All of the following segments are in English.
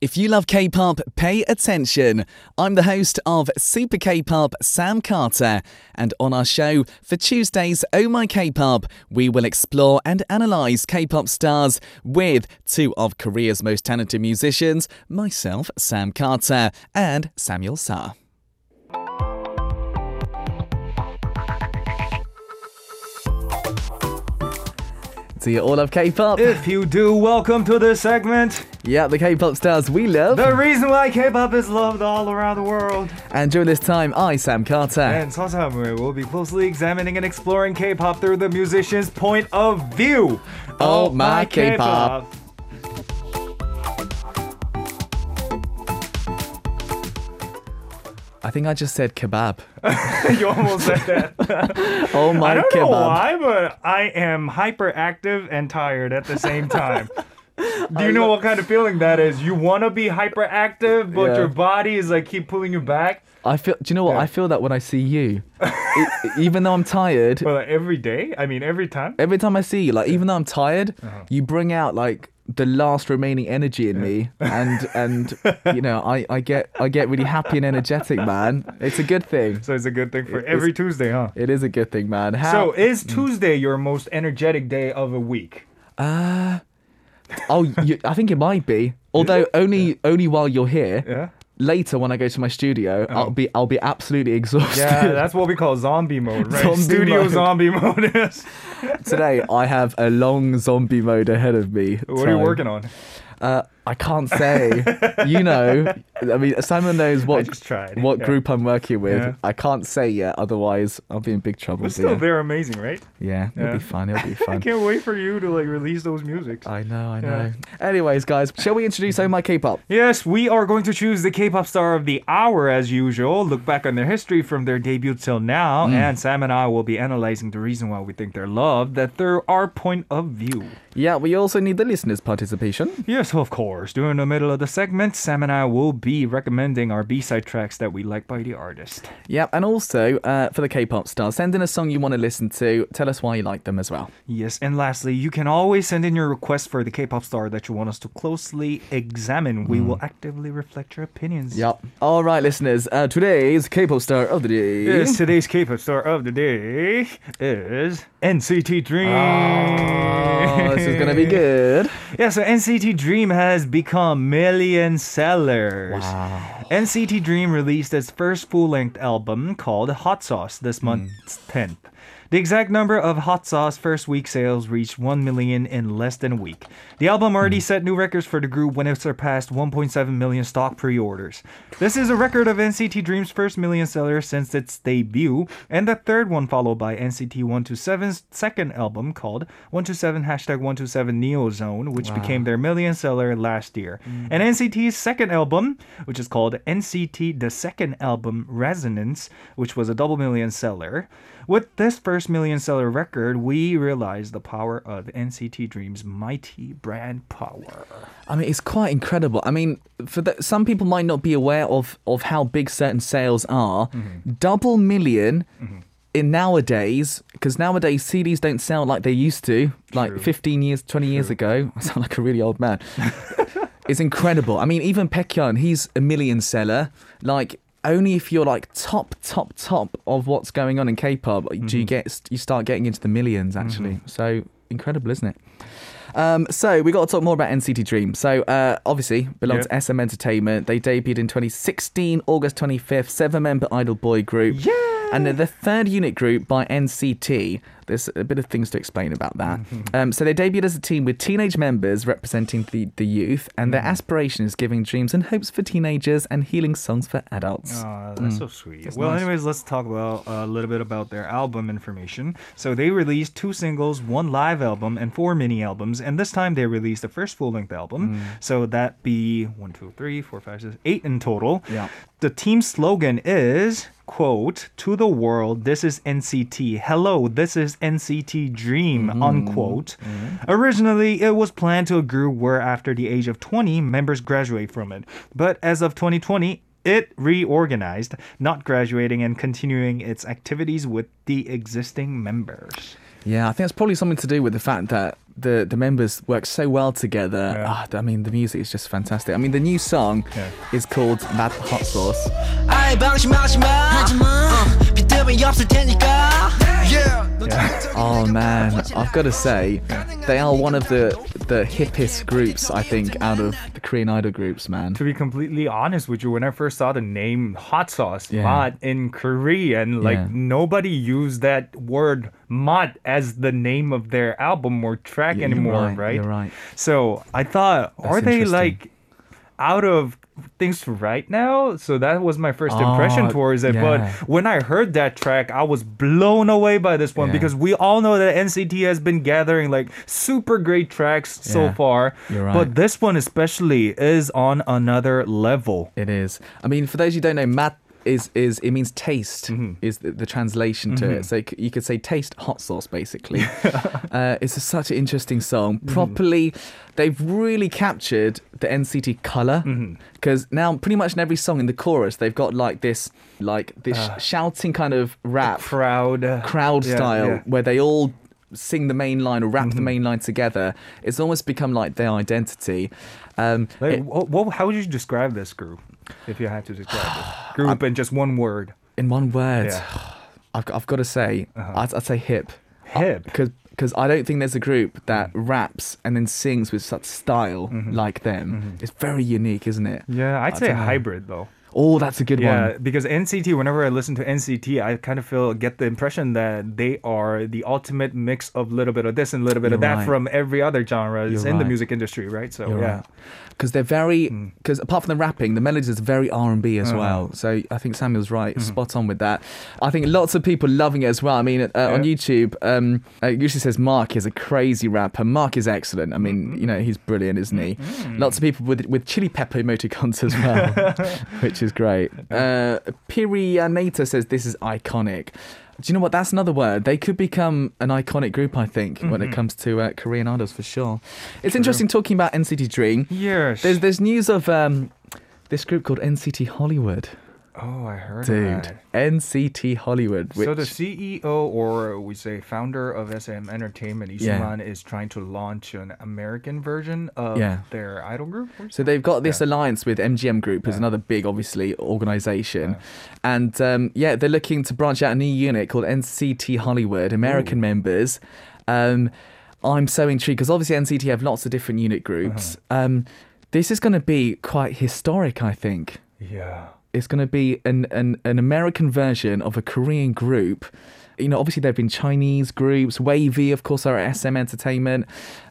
If you love K pop, pay attention. I'm the host of Super K pop, Sam Carter. And on our show for Tuesday's Oh My K pop, we will explore and analyse K pop stars with two of Korea's most talented musicians, myself, Sam Carter, and Samuel Sa. Do you all love K pop? If you do, welcome to this segment. Yeah, the K pop stars we love. The reason why K-pop is loved all around the world. And during this time, I, Sam Carter. And Sasamue will be closely examining and exploring K-pop through the musician's point of view. Oh, my K-pop. I think I just said kebab. you almost said that. Oh my kebab. I don't kebab. know why, but I am hyperactive and tired at the same time. Do you know what kind of feeling that is? You want to be hyperactive, but Yeah. your body is like keep pulling you back. I feel. Do you know what? I feel that when I see you, E- even though I'm tired, But like, every day, I mean every time. every time I see you, like even though I'm tired, Uh-huh. you bring out like the last remaining energy in me, and and you know I I get I get really happy and energetic, man. It's a good thing. So it's a good thing for It- every Tuesday, huh? It is a good thing, man. How? So is Tuesday your most energetic day of a week? Uh, oh, you, I think it might be. Although only only while you're here. Yeah. Later, when I go to my studio, uh-huh. I'll be I'll be absolutely exhausted. Yeah, that's what we call zombie mode, right? Zombie Studio mode. zombie mode is. Today, I have a long zombie mode ahead of me. What are you working on? Uh, I can't say. you know, I mean, Simon knows what what yeah. group I'm working with. Yeah. I can't say yet, otherwise I'll be in big trouble. But still, dear. they're amazing, right? yeah, it'll be fun. It'll be fun. I can't wait for you to like release those musics. I know, I know. Anyways, guys, shall we introduce Oh My K-pop? Yes, we are going to choose the K-pop star of the hour as usual. Look back on their history from their debut till now, Mm. and Sam and I will be analyzing the reason why we think they're loved, that they're our point of view. Yeah, we also need the listeners' participation. Yes, of course. During the middle of the segment, Sam and I will be recommending our B-side tracks that we like by the artist. Yeah, and also uh, for the K-pop stars, send in a song you want to listen to. Tell us why you like them as well. Yes, and lastly, you can always send in your request for the K-pop star that you want us to closely examine. We will actively reflect your opinions. Yep. All right, listeners. Uh, today's K-pop star of the day. Yes, today's K-pop star of the day is NCT Dream. Oh, this is gonna be good. Yeah, so NCT Dream has become million sellers. Wow. NCT Dream released its first full-length album called Hot Sauce this month's hmm. 10th. The exact number of Hot Sauce first week sales reached 1 million in less than a week. The album already hmm. set new records for the group when it surpassed 1.7 million stock pre-orders. This is a record of NCT Dream's first million seller since its debut, and the third one followed by NCT 127's second album called 127 hashtag 127 Neo Zone, which became their million seller last year. Hmm. And NCT's second album, which is called NCT The Second Album Resonance, which was a double million seller. With this first million seller record, we realize the power of NCT Dream's mighty brand power. I mean, it's quite incredible. I mean, for the, some people might not be aware of of how big certain sales are. Mm-hmm. Double 1000000 in nowadays, because nowadays CDs don't sell like they used to, like 15 years, 20 years ago. I sound like a really old man. it's incredible. I mean, even Baekhyun, he's a million seller. Like. Only if you're like top, top, top of what's going on in K-pop do Mm-hmm. you get you start getting into the millions actually. So incredible, isn't it? Um, so we got to talk more about NCT Dream. So uh, obviously belongs Yep. to SM Entertainment. They debuted in 2016, August 25th. Seven-member idol boy group. Yeah. And they're the third unit group by NCT. There's a bit of things to explain about that. Um, so they debuted as a team with teenage members representing the, the youth, and their aspiration is giving dreams and hopes for teenagers and healing songs for adults. Aw, that's so sweet. That's well, nice. anyways, let's talk about uh, a little bit about their album information. So they released two singles, one live album, and four mini albums. And this time they released the first full-length album. So that be one, two, three, four, five, six, eight in total. Yeah. The team slogan is quote to the world this is nct hello this is nct dream unquote originally it was planned to a group where after the age of 20 members graduate from it but as of 2020 it reorganized not graduating and continuing its activities with the existing members Yeah, I think it's probably something to do with the fact that the the members work so well together. Yeah. Ah, I mean, the music is just fantastic. I mean, the new song Yeah. is called Mad Hot Sauce. Yeah. Oh man, I've got to say, they are one of the the hippest groups I think out of the Korean idol groups, man. To be completely honest with you, when I first saw the name hot sauce yeah. in Korean, like yeah. nobody used that word mad as the name of their album or track yeah, anymore, right, right? right? So I thought, That's are they like out of things right now? So that was my first impression Oh, towards it. yeah. But when I heard that track, I was blown away by this one Yeah. because we all know that NCT has been gathering like super great tracks so far. you're right. But this one especially is on another level. It is. I mean, for those who don't know, Mad is is it means taste Mm-hmm. is the, the translation to it. So you could say taste hot sauce basically. uh, it's a, such an interesting song. Mm-hmm. Properly, they've really captured the NCT color Mm-hmm. because now pretty much in every song in the chorus they've got like this like this shouting kind of rap Crowd. uh, crowd yeah, style yeah. Mm-hmm. where they all sing the main line or rap the main line together. It's almost become like their identity. Um, Like, it- wha- wha- how would you describe this group? If you had to describe this group in just one word. in one word, Yeah. Uh-huh. I've, got- I've got to say, I'd, I'd say hip. Hip. Because I don't think there's a group that mm-hmm. raps and then sings with such style mm-hmm. like them. Mm-hmm. It's very unique, isn't it? Yeah, I'd say hybrid though. Oh, that's a good Yeah, one. Yeah, because NCT, whenever I listen to NCT, I kind of feel get the impression that they are the ultimate mix of a little bit of this and a little bit of You're that right. from every other genre in the music industry, right? So You're yeah. right. Because they're very, Mm. because apart from the rapping, the melodies are very R and B as Uh-huh. well. So I think Samuel's right, Mm-hmm. spot on with that. I think lots of people loving it as well. I mean, uh, on YouTube, um, uh, it usually says Mark is a crazy rapper. Mark is excellent. I mean, Mm-hmm. you know, he's brilliant, isn't he? Lots of people with with chili pepper emoticons as well, which is great. Uh, Pirianata says this is iconic. Do you know what? That's another word. They could become an iconic group, I think, when Mm-hmm. it comes to uh, Korean idols for sure. It's interesting talking about NCT Dream. Yes. There's there's news of um, this group called NCT Hollywood, oh, I heard dude. that. NCT Hollywood. Which, So the CEO or we say founder of SM Entertainment, Yeah. Lee Soo-man, is trying to launch an American version of Yeah. their idol group. so they've got this Yeah. alliance with MGM Group, who's another big, obviously, organization, and um, yeah, they're looking to branch out a new unit called NCT Hollywood, American members. Um, I'm so intrigued because obviously NCT have lots of different unit groups. Uh-huh. Um, this is going to be quite historic, I think. Yeah. It's going to be an, an, an American version of a Korean group. You know, obviously there have been Chinese groups, WayV, of course, are at SM Entertainment,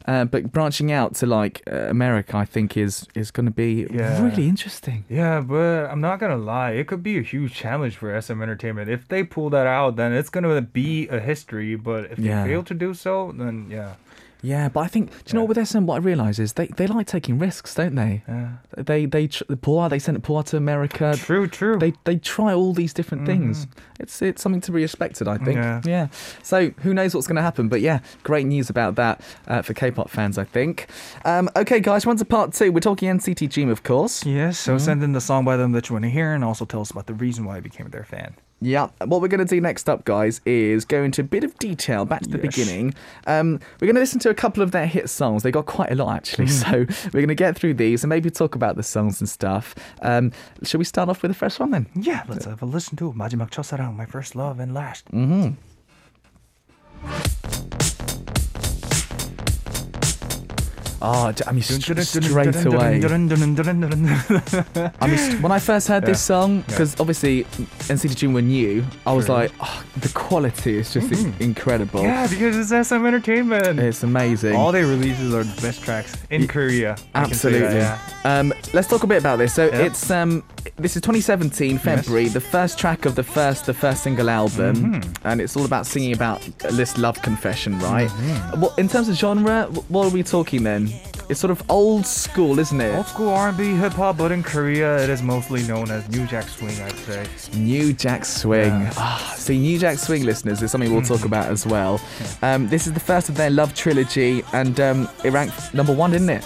uh, but branching out to like uh, America, I think is is going to be Yeah. really interesting. Yeah, but I'm not gonna lie. It could be a huge challenge for SM Entertainment. If they pull that out, then it's gonna be a history. But if Yeah. they fail to do so, then yeah, Yeah, but I think do you know what with SM? What I realise is they, they like taking risks, don't they? yeah. They they tr- BoA they sent BoA to America. True, true. They they try all these different things. It's it's something to be respected, I think. Mm-hmm. Yeah. So who knows what's going to happen? But yeah, great news about that uh, for K-pop fans, I think. Um, okay, guys, on to part two. We're talking NCT Dream, of course. yes. So Mm-hmm. send in the song by them that you want to hear, and also tell us about the reason why you became their fan. Yeah. What we're going to do next up, guys, is go into a bit of detail back to the Yes. beginning. Um, we're going to listen to a couple of their hit songs. They got quite a lot actually, so we're going to get through these and maybe talk about the songs and stuff. Um, shall we start off with the first one then? Yeah, let's have a listen to 마지막 첫사랑, my first love and last. Mm-hmm. Oh, I mean, straight away. I mean, when I first heard this song, because obviously NCT Dream were new, I was like, oh, the quality is just in- incredible. yeah, because it's SM Entertainment. It's amazing. All their releases are the best tracks in Korea. Say that, Absolutely. yeah. Um, let's talk a bit about this. So Yeah. it's um, this is 2017 February, the first track of the first the first single album, Mm-hmm. and it's all about singing about this love confession, right? Mm-hmm. What in terms of genre, what are we talking then? It's sort of old school, isn't it? Old school R&B, hip hop, but in Korea it is mostly known as New Jack Swing, I'd say. New Jack Swing. Yeah. Mm-hmm. Ah, see, New Jack Swing listeners is something we'll talk about as well. Um, this is the first of their love trilogy, and um, it ranked number one, didn't it?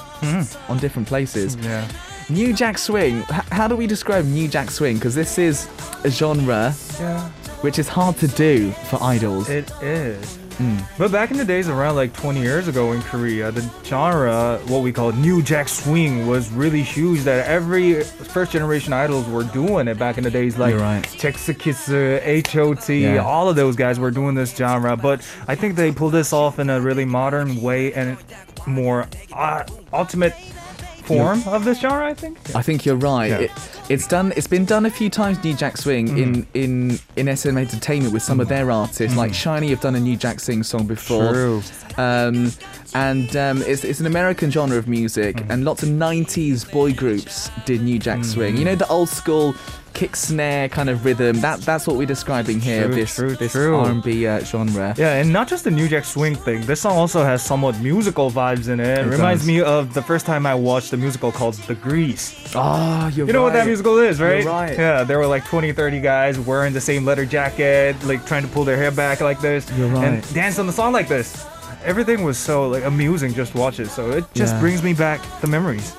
On different places. Yeah. New Jack Swing. H- how do we describe New Jack Swing? Because this is a genre Yeah. which is hard to do for idols. It is. But back in the days, around like 20 years ago in Korea, the genre, what we call New Jack Swing, was really huge. That every first generation idols were doing it back in the days, like You're right. H.O.T., Yeah. all of those guys were doing this genre. But I think they pulled this off in a really modern way and more uh, ultimate form of this genre, I think. I think you're right. Yeah. It, it's done. It's been done a few times. New Jack Swing in in in SM Entertainment with some of their artists, like SHINee, have done a New Jack Swing song before. True. Um, and um, it's, it's an American genre of music, and lots of '90s boy groups did New Jack Swing. You know the old school kick snare kind of rhythm. That that's what we're describing here. True, this true, this true. R&B uh, genre. Yeah, and not just the New Jack Swing thing. This song also has somewhat musical vibes in it. It, It reminds does. me of the first time I watched a musical called The Grease. Ah, you're You know what that musical is, right? You're right. Yeah, there were like 20, 30 guys wearing the same leather jacket, like trying to pull their hair back like this. Right. And dance on the song like this. Everything was so like amusing just watch it. So it just Yeah. brings me back the memories.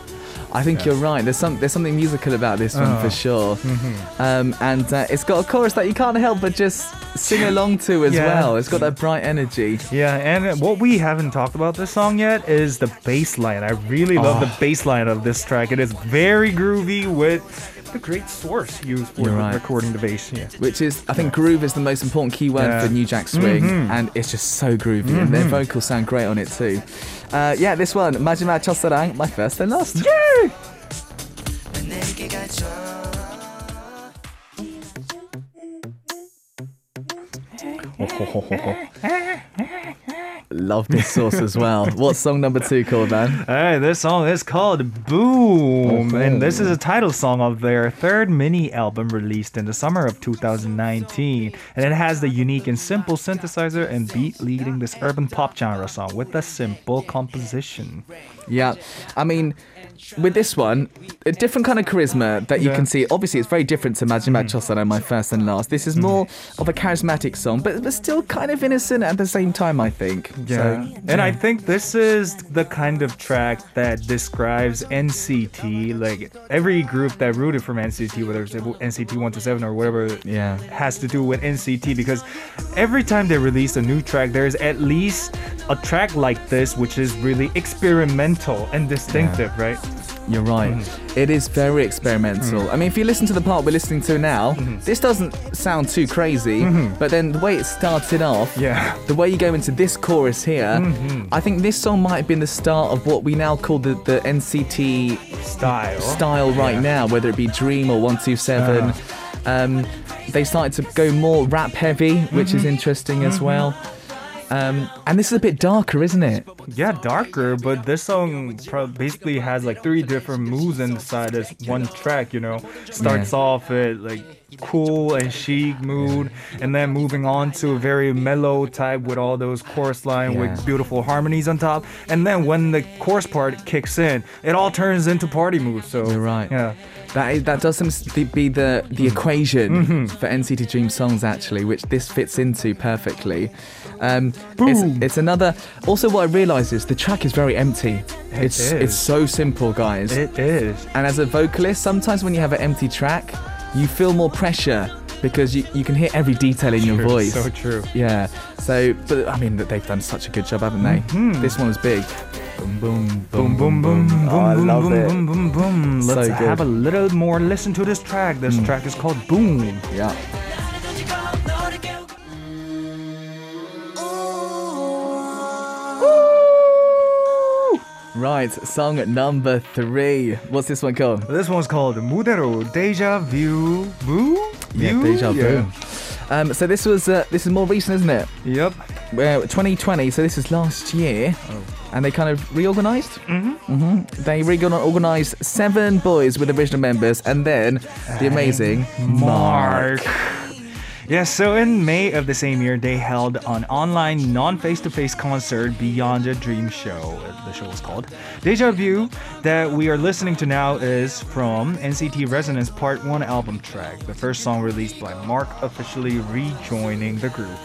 I think you're right. There's some there's something musical about this one for Uh, sure, mm-hmm. um, and uh, it's got a chorus that you can't help but just sing along to as Yeah. well. It's got that bright energy. Yeah, and what we haven't talked about this song yet is the bass line. I really love Oh. the bass line of this track. It is very groovy with the great source used for right. recording the bass. Yeah. Which is, I think, groove is the most important key word Yeah. for New Jack Swing, Mhm. and it's just so groovy, and their vocals sound great on it too. Uh, yeah, this one, Majima Chosarang, my first and last. Yay! Love this sauce as well. What's song number two called, man? Hey, this song is called Boom. Boom. And this is a title song of their third mini album released in the summer of 2019. And it has the unique and simple synthesizer and beat leading this urban pop genre song with a simple composition. Yeah. I mean, with this one, a different kind of charisma that you yeah. can see. Obviously, it's very different to Imagine mm. Mm-hmm. Machosano, my first and last. This is mm-hmm. more of a charismatic song, but, but still kind of innocent at the same time, I think. Yeah. So, and I think this is the kind of track that describes NCT. Like every group that rooted from NCT, whether it's NCT 127 or whatever Yeah. has to do with NCT, because every time they release a new track, there's at least a track like this, which is really experimental and distinctive, right? You're right. Mm-hmm. It is very experimental. I mean, if you listen to the part we're listening to now, Mm-hmm. this doesn't sound too crazy, but then the way it started off, Yeah. the way you go into this chorus here, Mm-hmm. I think this song might have been the start of what we now call the, the NCT Style. style right Yeah. now, whether it be Dream or 127. Um, they started to go more rap heavy, which Mm-hmm. is interesting as well. Um, and this is a bit darker, isn't it? Yeah, darker, but this song pro- basically has like three different moves inside this one track, you know. Starts Yeah. off at like cool and chic mood, and then moving on to a very mellow type with all those chorus line Yeah. with beautiful harmonies on top. And then when the chorus part kicks in, it all turns into party mood. So You're right. Yeah. That is, that does seem to be the the equation Mm-hmm. for NCT Dream songs actually, which this fits into perfectly. Um, Boom. It's, it's another. Also, what I realise is the track is very empty. it's is. it's so simple, guys. It is. and as a vocalist, sometimes when you have an empty track, you feel more pressure because you, you can hear every detail in your voice. So true. Yeah. So, but I mean, they've done such a good job, haven't they? Mm-hmm. This one was big. Boom, boom, Boom, boom, boom, boom, Oh, I boom, love boom, it. boom, boom, boom. So Let's good. Mm. have a little more listen to this track. This track is called Boom. Yeah. Right, song number three. What's this one called? This one's called Mudero Deja Vu. Vu? Yeah, Deja Vu. Yeah. Um, so this was uh, this is more recent, isn't it? Yep. Uh, 2020. So this is last year, oh. and they kind of reorganized. Mm-hmm. Mm-hmm. They reorganized seven boys with original members, and then the amazing Mark. Mark. Yes, so in May of the same year, they held an online non face to face concert Beyond a Dream Show. The show was called Deja Vu. That we are listening to now is from NCT Resonance Part 1 album track, the first song released by Mark officially rejoining the group.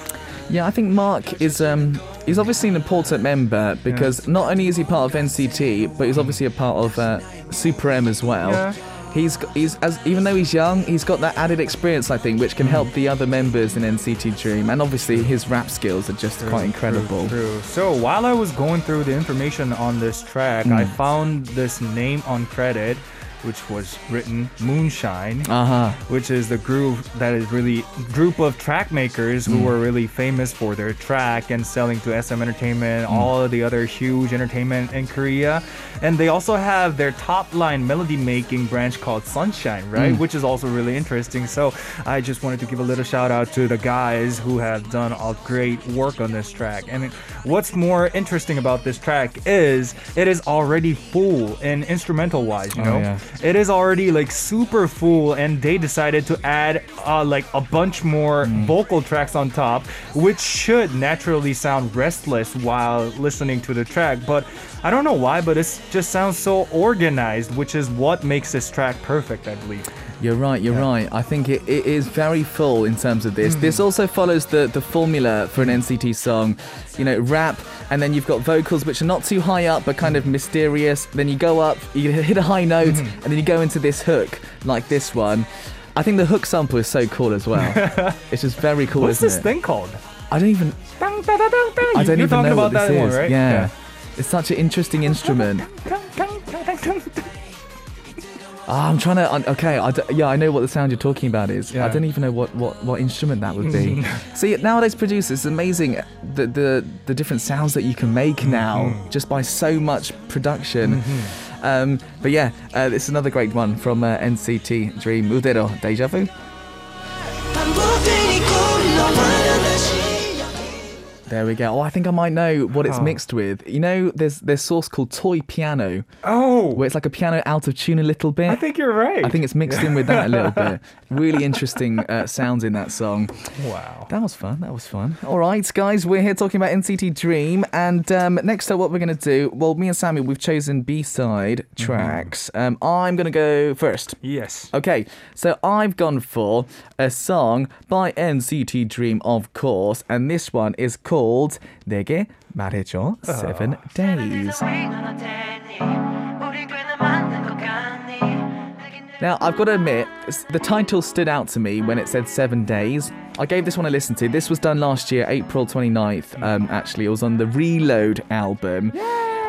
Yeah, I think Mark is um he's obviously an important member because not only is he part of NCT, but he's obviously a part of uh, Super M as well. Yeah. He's he's as even though he's young, he's got that added experience, I think, which can help the other members in NCT Dream, and obviously his rap skills are just quite incredible. True, true. So while I was going through the information on this track, I Mm. found this name on credit, which was written Moonshine. Uh huh. which is the group that is really group of track makers Mm. who were really famous for their track and selling to SM Entertainment, Mm. all of the other huge entertainment in Korea. And they also have their top line melody making branch called Sunshine, right? Mm. Which is also really interesting. So I just wanted to give a little shout out to the guys who have done a great work on this track. And what's more interesting about this track is it is already full in instrumental wise, you Oh, know? yeah. It is already like super full and they decided to add uh, like a bunch more Mm. vocal tracks on top which should naturally sound restless while listening to the track but i don't know why but it just sounds so organized which is what makes this track perfect i believe You're right, you're right. I think it, it is very full in terms of this. Hmm. This also follows the, the formula for an hmm. NCT song. You know, rap, and then you've got vocals which are not too high up but kind of hmm. mysterious. Then you go up, you hit a high note, and then you go into this hook, like this one. I think the hook sample is so cool as well. it's just very cool, what's this it? thing called I don't even da, dang, dang. I don't You're even know about what this that is. one right yeah. It's such an interesting instrument. Ah, I'm trying to. Okay, I d- yeah, I know what the sound you're talking about is. Yeah. I don't even know what, what, what instrument that would be. See, nowadays producers, it's amazing the, the the different sounds that you can make now just by so much production. Um, but yeah, uh, it's another great one from uh, NCT Dream. Udero, Deja Vu. There we go. Oh, I think I might know what it's mixed with. You know, there's there's a source called toy piano, oh where it's like a piano out of tune a little bit. i think you're right I think it's mixed in with that a little bit. Really interesting uh, sounds in that song. wow That was fun. That was fun. All right, guys, we're here talking about NCT Dream, and um, next up, what we're gonna do? Well, me and Sammy, we've chosen B-side tracks. Um, I'm gonna go first. yes Okay, so I've gone for a song by NCT Dream, of course, and this one is called 내게 말해줘 Seven Days. Now, I've got to admit, s- the title stood out to me when it said seven days. I gave this one a listen to. This was done last year, April 29th, um, actually. It was on the Reload album.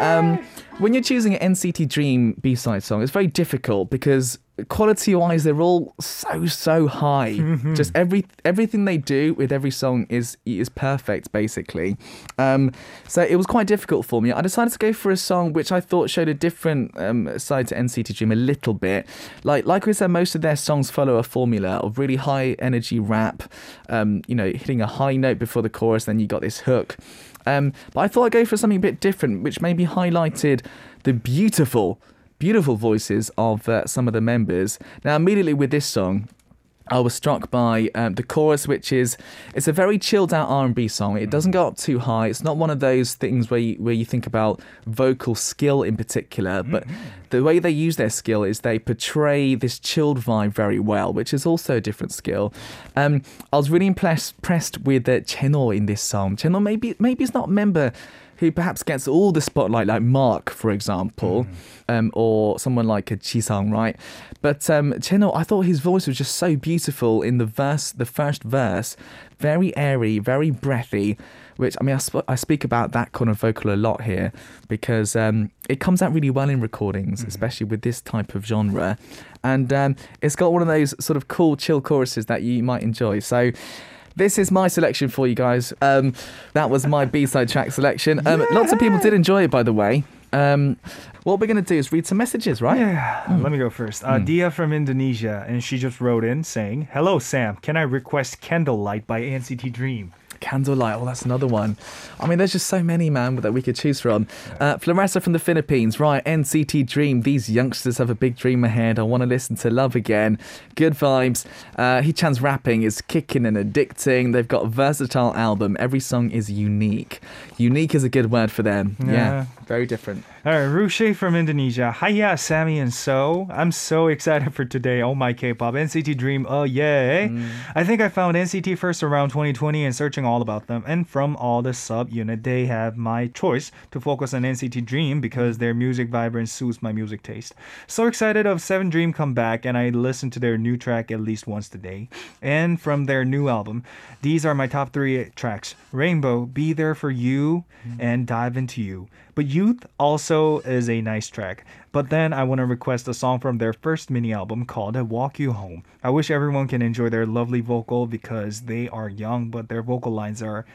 Um, when you're choosing an NCT Dream B side song, it's very difficult because quality wise, they're all so, so high. Just every everything they do with every song is is perfect, basically. Um, so it was quite difficult for me. I decided to go for a song which I thought showed a different um, side to NCT Dream a little bit. Like like we said, most of their songs follow a formula of really high energy rap. Um, you know, hitting a high note before the chorus, then you got this hook. Um, but I thought I'd go for something a bit different, which maybe highlighted the beautiful, beautiful voices of uh, some of the members. Now, immediately with this song, I was struck by um, the chorus, which is it's a very chilled out R and B song. It doesn't go up too high. It's not one of those things where you, where you think about vocal skill in particular, but the way they use their skill is they portray this chilled vibe very well, which is also a different skill. Um, I was really impressed, impressed with uh, Jeno in this song. Jeno maybe maybe is not a member who perhaps gets all the spotlight, like Mark, for example, um, or someone like a Jisung, right? But um, Jeno, I thought his voice was just so beautiful in the verse, the first verse, very airy, very breathy. Which I mean, I, sp- I speak about that kind of vocal a lot here because um, it comes out really well in recordings, especially with this type of genre, and um, it's got one of those sort of cool, chill choruses that you might enjoy. So. This is my selection for you guys. Um, that was my B-side track selection. Um, Lots of people did enjoy it, by the way. Um, what we're going to do is read some messages, right? Yeah, let me go first. Uh, Dia from Indonesia, and she just wrote in saying, "Hello Sam, can I request Candlelight by NCT Dream?" Candlelight. Oh, that's another one. I mean, there's just so many, man, that we could choose from. Uh, Floressa from the Philippines. Right, NCT Dream. These youngsters have a big dream ahead. I want to listen to Love Again. Good vibes. Uh, Haechan's rapping is kicking and addicting. They've got a versatile album. Every song is unique. Unique is a good word for them. Yeah, Yeah. very different. All right, Rushe from Indonesia. Hiya, Sammy and So. I'm so excited for today. Oh my K-pop, NCT Dream. Oh yay! Mm. I think I found NCT first around 2020 and searching all about them. And from all the sub unit, they have my choice to focus on NCT Dream because their music vibrance suits my music taste. So excited of Seven Dream come back, and I listen to their new track at least once a day. And from their new album, these are my top three tracks: Rainbow, Be There for You, mm. and Dive Into You. But Youth also is a nice track. But then I want to request a song from their first mini album called Walk You Home. I wish everyone can enjoy their lovely vocal because they are young, but their vocal lines are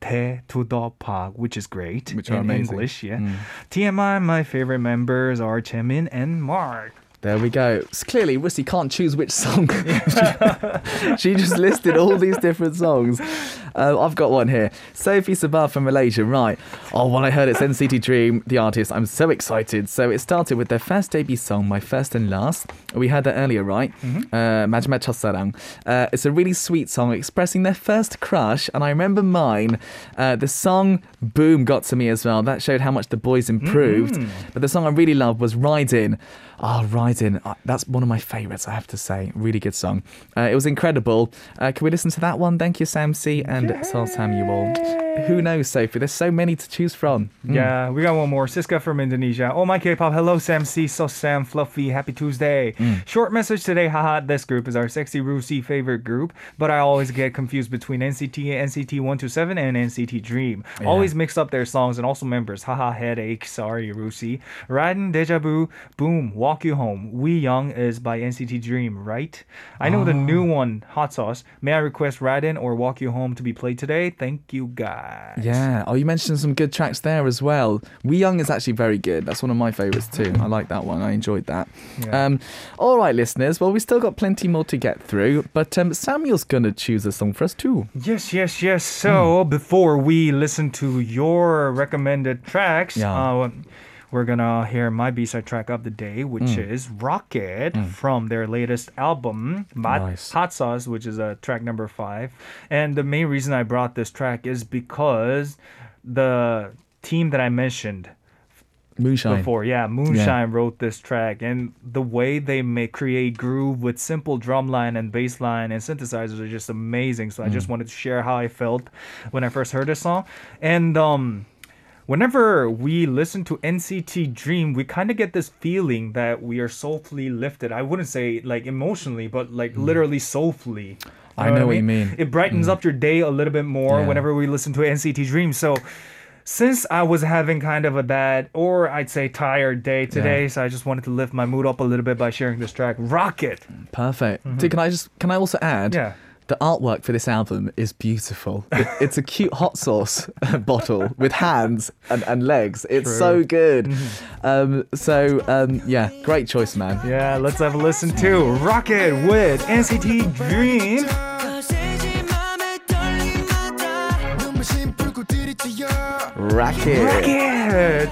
대 to the pag, which is great Which in are amazing. English. Yeah. Mm. TMI, my favorite members are Jaemin and Mark. There we go. So clearly, Wissy can't choose which song. she just listed all these different songs. Uh, I've got one here. Sophie Sabah from Malaysia. Right. Oh, when I heard it's NCT Dream, the artist, I'm so excited. So it started with their first debut song, My First and Last. We had that earlier, right? Mm-hmm. Uh, Majma mm Uh, it's a really sweet song expressing their first crush. And I remember mine. Uh, the song Boom got to me as well. That showed how much the boys improved. Mm. But the song I really loved was Ride In. Oh, Ride uh, that's one of my favourites, I have to say. Really good song. Uh, it was incredible. Uh, can we listen to that one? Thank you, Sam C. and Sol Samuel. Who knows, Sophie? There's so many to choose from. Mm. Yeah, we got one more. Siska from Indonesia. Oh my K-pop. Hello, Sam C. So Sam, Fluffy. Happy Tuesday. Mm. Short message today. Haha. This group is our sexy Rusi favorite group, but I always get confused between NCT, and NCT 127, and NCT Dream. Always mix up their songs and also members. Haha. Headache. Sorry, Rusi. Riding Deja Vu. Boom. Walk You Home. We Young is by NCT Dream, right? I know the new one, Hot Sauce. May I request Riding or Walk You Home to be played today? Thank you, guys. Yeah. Oh, you mentioned some good tracks there as well. We Young is actually very good. That's one of my favourites too. I like that one. I enjoyed that. Yeah. Um, all right, listeners. Well, we still got plenty more to get through, but um, Samuel's gonna choose a song for us too. Yes, yes, yes. So before we listen to your recommended tracks, Yeah. uh, we're gonna hear my B-side track of the day, which is Rocket from their latest album, Mat- Nice. Hot Sauce, which is uh, track number five. And the main reason I brought this track is because the team that I mentioned Moonshine. before. Yeah, Moonshine wrote this track, and the way they make create groove with simple drum line and bass line and synthesizers are just amazing. So I Mm. just wanted to share how I felt when I first heard this song, and um. Whenever we listen to NCT Dream, we kind of get this feeling that we are soulfully lifted. I wouldn't say like emotionally, but like literally soulfully. Mm. I know what you mean. It brightens up your day a little bit more Yeah. whenever we listen to NCT Dream. So since I was having kind of a bad or I'd say tired day today, so I just wanted to lift my mood up a little bit by sharing this track. Rocket. Perfect. Dude, can I just can I also add? Yeah. The artwork for this album is beautiful. It's a cute hot sauce uh, bottle with hands and, and legs. It's True. so good. Mm-hmm. Um, so, um, yeah, great choice, man. Yeah, let's have a listen to Rocket with NCT Dream. Racket. Racket.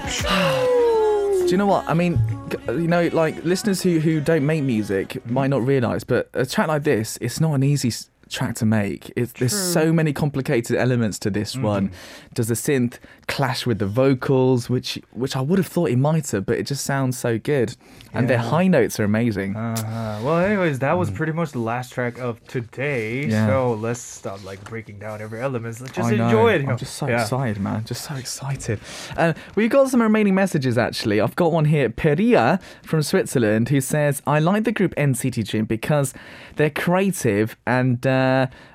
Do you know what? I mean, you know, like listeners who, who don't make music might not realize, but a track like this, it's not an easy track to make. It's, there's so many complicated elements to this one. Does the synth clash with the vocals, which which I would have thought it might have, but it just sounds so good. And their high notes are amazing. Uh-huh. Well, anyways, that was pretty much the last track of today. Mm. Yeah. So let's stop like breaking down every element. Let's just enjoy it. I'm just so Yeah. excited, man. Just so excited. Uh, we've got some remaining messages, actually. I've got one here. Peria from Switzerland who says, I like the group NCT Dream because they're creative and. Uh,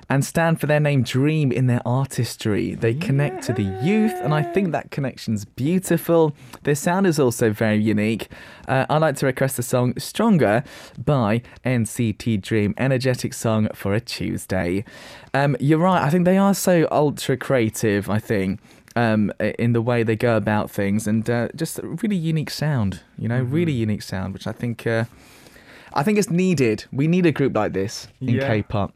and stand for their name Dream in their artistry. They connect to the youth, and I think that connection's beautiful. Their sound is also very unique. Uh, I'd like to request the song Stronger by NCT Dream, energetic song for a Tuesday. Um, you're right, I think they are so ultra creative, I think. Um, in the way they go about things, and uh, just a really unique sound, you know, really unique sound, which I think, uh, I think it's needed. We need a group like this in Yeah. K-pop.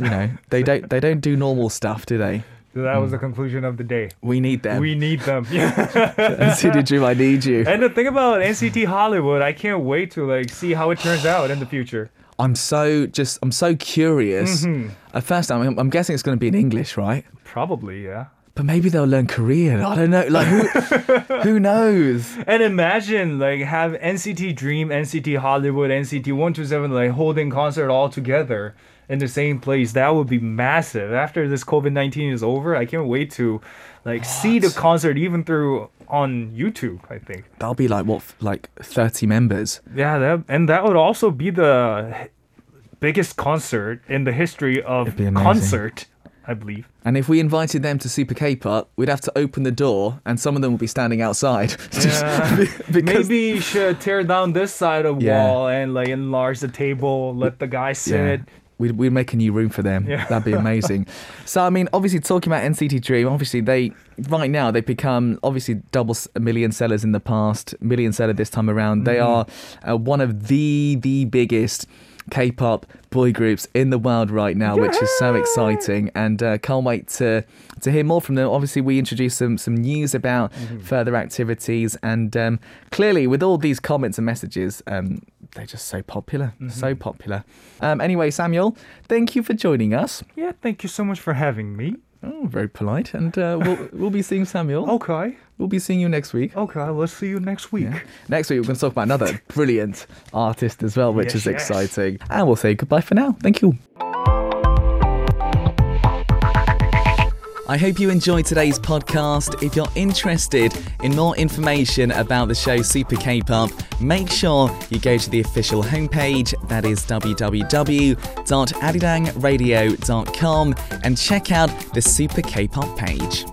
You know, they don't they don't do normal stuff, do they? So that was the conclusion of the day. We need them. We need them. NCT Dream, I need you. and the thing about NCT Hollywood, I can't wait to like see how it turns out in the future. I'm so just I'm so curious. Mm-hmm. At first, I'm, I'm guessing it's going to be in English, right? Probably, yeah. But maybe they'll learn Korean. I don't know. Like who, who knows? And imagine like have NCT Dream, NCT Hollywood, NCT 127 like holding concert all together. In the same place. That would be massive. After this COVID nineteen is over, I can't wait to like see the concert even through on YouTube. I think. That'll be like what, like 30 members. Yeah, that and that would also be the biggest concert in the history of concert. I believe. And if we invited them to Super K-pop, we'd have to open the door, and some of them will be standing outside. Yeah. because Maybe you should tear down this side of Yeah. wall and like enlarge the table, let the guy sit. We'd, we'd make a new room for them. Yeah. That'd be amazing. so, I mean, obviously, talking about NCT Dream, obviously, they, right now, they've become obviously double s- million sellers in the past, million seller this time around. They are uh, one of the, the biggest K pop boy groups in the world right now, which is so exciting. And uh, can't wait to, to hear more from them. Obviously, we introduced some, some news about further activities. And um, clearly, with all these comments and messages, um, they're just so popular, so popular. Um, anyway, Samuel, thank you for joining us. Yeah, thank you so much for having me. Oh, very polite. And uh, we'll, we'll be seeing Samuel. Okay. We'll be seeing you next week. Okay, we'll see you next week. Yeah. Next week, we're going to talk about another brilliant artist as well, which Yes, is yes. exciting. And we'll say goodbye for now. Thank you. I hope you enjoyed today's podcast. If you're interested in more information about the show Super K-pop, make sure you go to the official homepage, that is www.arirangradio.com, and check out the Super K-pop page.